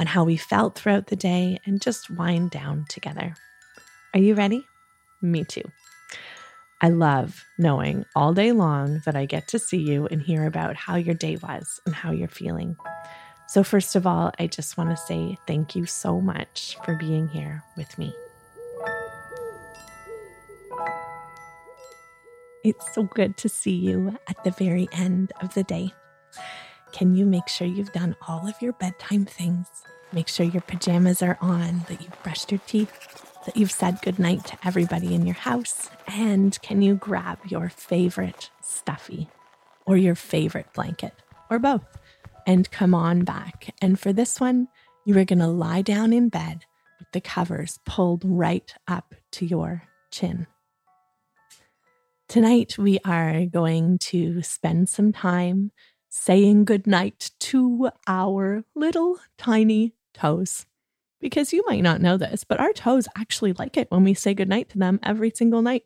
on how we felt throughout the day, and just wind down together. Are you ready? Me too. I love knowing all day long that I get to see you and hear about how your day was and how you're feeling. So, first of all, I just want to say thank you so much for being here with me. It's so good to see you at the very end of the day. Can you make sure you've done all of your bedtime things? Make sure your pajamas are on, that you've brushed your teeth, that you've said goodnight to everybody in your house, and can you grab your favorite stuffy or your favorite blanket or both? and come on back. And for this one, you are going to lie down in bed with the covers pulled right up to your chin. Tonight, we are going to spend some time saying goodnight to our little tiny toes. Because you might not know this, but our toes actually like it when we say goodnight to them every single night.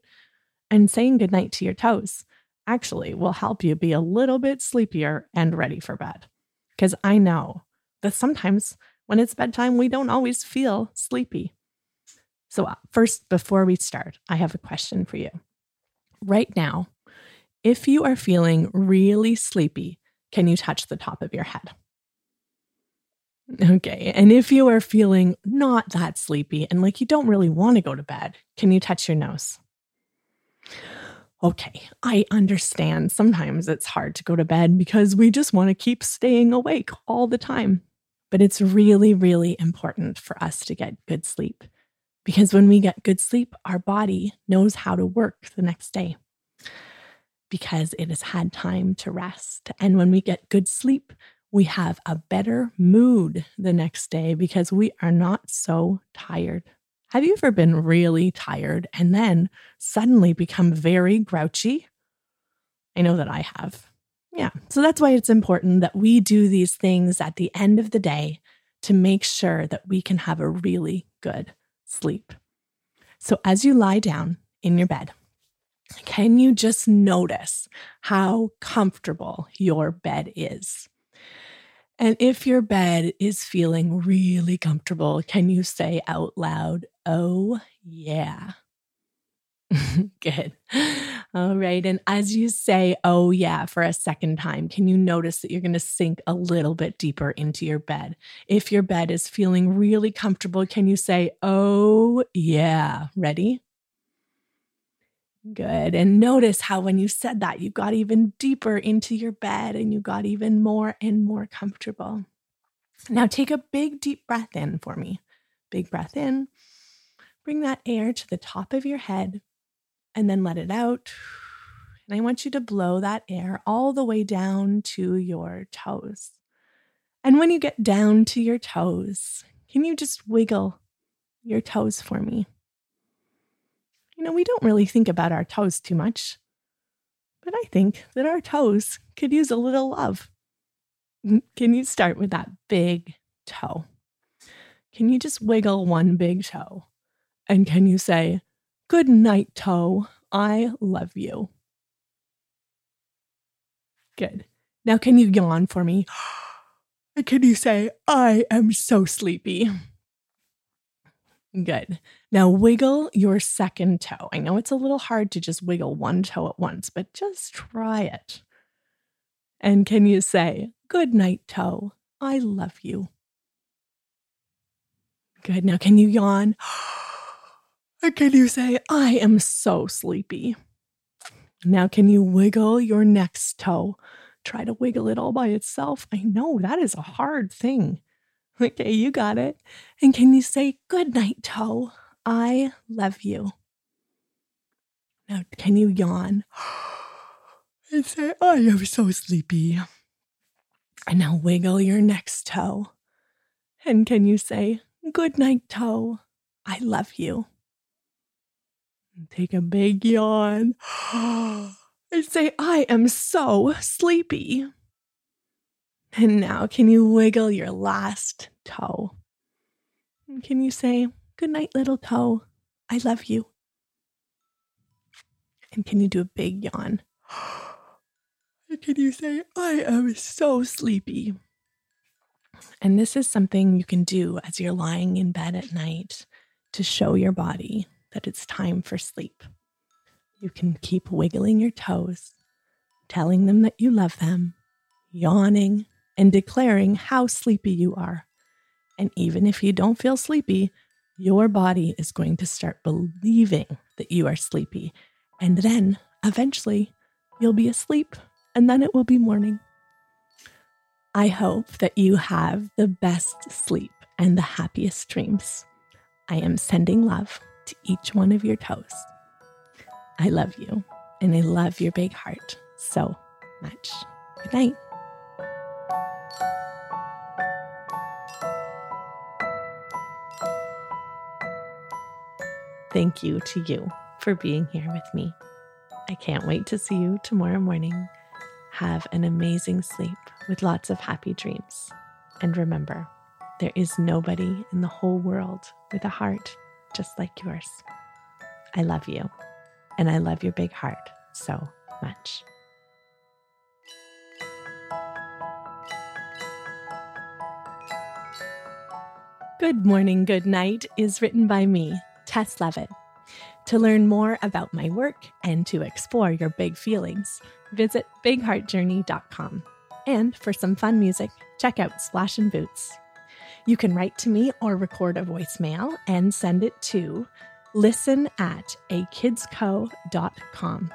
And saying goodnight to your toes actually will help you be a little bit sleepier and ready for bed. Because I know that sometimes when it's bedtime, we don't always feel sleepy. So, uh, first, before we start, I have a question for you. Right now, if you are feeling really sleepy, can you touch the top of your head? Okay. And if you are feeling not that sleepy and like you don't really want to go to bed, can you touch your nose? okay, I understand sometimes it's hard to go to bed because we just want to keep staying awake all the time. But it's really, really important for us to get good sleep because when we get good sleep, our body knows how to work the next day because it has had time to rest. And when we get good sleep, we have a better mood the next day because we are not so tired. Have you ever been really tired and then suddenly become very grouchy? I know that I have. Yeah. So that's why it's important that we do these things at the end of the day to make sure that we can have a really good sleep. So as you lie down in your bed, can you just notice how comfortable your bed is? And if your bed is feeling really comfortable, can you say out loud, Oh, yeah? Good. All right. And as you say, oh, yeah, for a second time, can you notice that you're going to sink a little bit deeper into your bed? If your bed is feeling really comfortable, can you say, oh, yeah? Ready? Good. And notice how when you said that, you got even deeper into your bed and you got even more and more comfortable. Now take a big deep breath in for me. Big breath in. Bring that air to the top of your head and then let it out. And I want you to blow that air all the way down to your toes. And when you get down to your toes, can you just wiggle your toes for me? Know, we don't really think about our toes too much, but I think that our toes could use a little love. Mm, can you start with that big toe? Can you just wiggle one big toe? And can you say, Good night, toe. I love you. Good. Now, can you yawn for me? And can you say, I am so sleepy? Good. Now wiggle your second toe. I know it's a little hard to just wiggle one toe at once, but just try it. And can you say, Good night, toe. I love you. Good. Now can you yawn? And can you say, I am so sleepy? Now can you wiggle your next toe? Try to wiggle it all by itself. I know that is a hard thing. Okay, you got it. And can you say, Good night, toe? I love you. Now, can you yawn and say, oh, I am so sleepy? And now wiggle your next toe. And can you say, good night toe. I love you. And Take a big yawn and say, I am so sleepy. And now, can you wiggle your last toe? Can you say, Good night, little toe. I love you. And can you do a big yawn? And can you say, I am so sleepy? And this is something you can do as you're lying in bed at night to show your body that it's time for sleep. You can keep wiggling your toes, telling them that you love them, yawning, and declaring how sleepy you are. And even if you don't feel sleepy, your body is going to start believing that you are sleepy. And then eventually you'll be asleep, and then it will be morning. I hope that you have the best sleep and the happiest dreams. I am sending love to each one of your toes. I love you, and I love your big heart so much. Good night. Thank you to you for being here with me. I can't wait to see you tomorrow morning. Have an amazing sleep with lots of happy dreams. And remember, there is nobody in the whole world with a heart just like yours. I love you, and I love your big heart so much. Good Morning, Good Night is written by me, Taes Leavitt. To learn more about my work and to explore your big feelings, visit bigheartjourney.com. And for some fun music, check out Splash and Boots. You can write to me or record a voicemail and send it to listen at akidsco.com.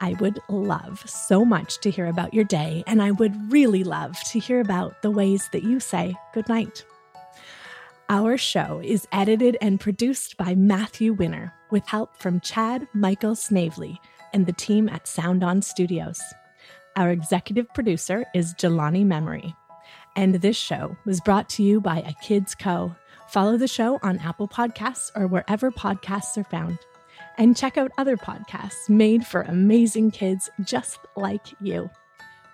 I would love so much to hear about your day, and I would really love to hear about the ways that you say goodnight. Our show is edited and produced by Matthew Winner with help from Chad Michael Snavely and the team at Sound On Studios. Our executive producer is Jelani Memory. And this show was brought to you by A Kids Co. Follow the show on Apple Podcasts or wherever podcasts are found. And check out other podcasts made for amazing kids just like you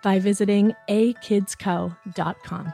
by visiting akidsco.com.